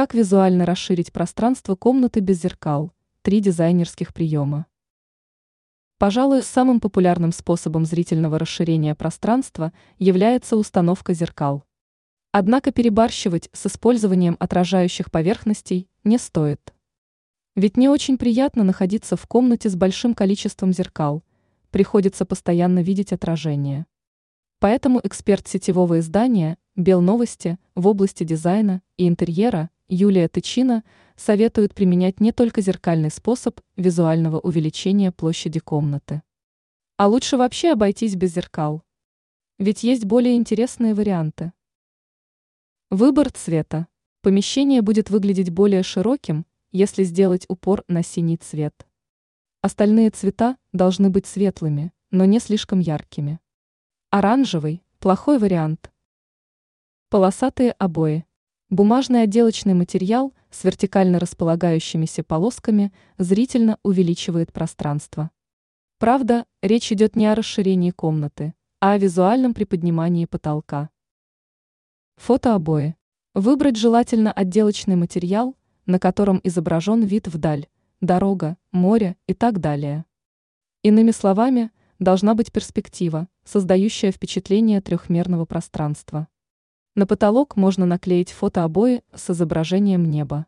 Как визуально расширить пространство комнаты без зеркал? Три дизайнерских приема. Пожалуй, самым популярным способом зрительного расширения пространства является установка зеркал. Однако перебарщивать с использованием отражающих поверхностей не стоит. Ведь не очень приятно находиться в комнате с большим количеством зеркал, приходится постоянно видеть отражение. Поэтому эксперт сетевого издания «Белновости» в области дизайна и интерьера Юлия Тычина советует применять не только зеркальный способ визуального увеличения площади комнаты. А лучше вообще обойтись без зеркал. Ведь есть более интересные варианты. Выбор цвета. Помещение будет выглядеть более широким, если сделать упор на синий цвет. Остальные цвета должны быть светлыми, но не слишком яркими. Оранжевый – плохой вариант. Полосатые обои. Бумажный отделочный материал с вертикально располагающимися полосками зрительно увеличивает пространство. Правда, речь идет не о расширении комнаты, а о визуальном приподнимании потолка. Фотообои. Выбрать желательно отделочный материал, на котором изображен вид вдаль, дорога, море и так далее. Иными словами, должна быть перспектива, создающая впечатление трехмерного пространства. На потолок можно наклеить фотообои с изображением неба.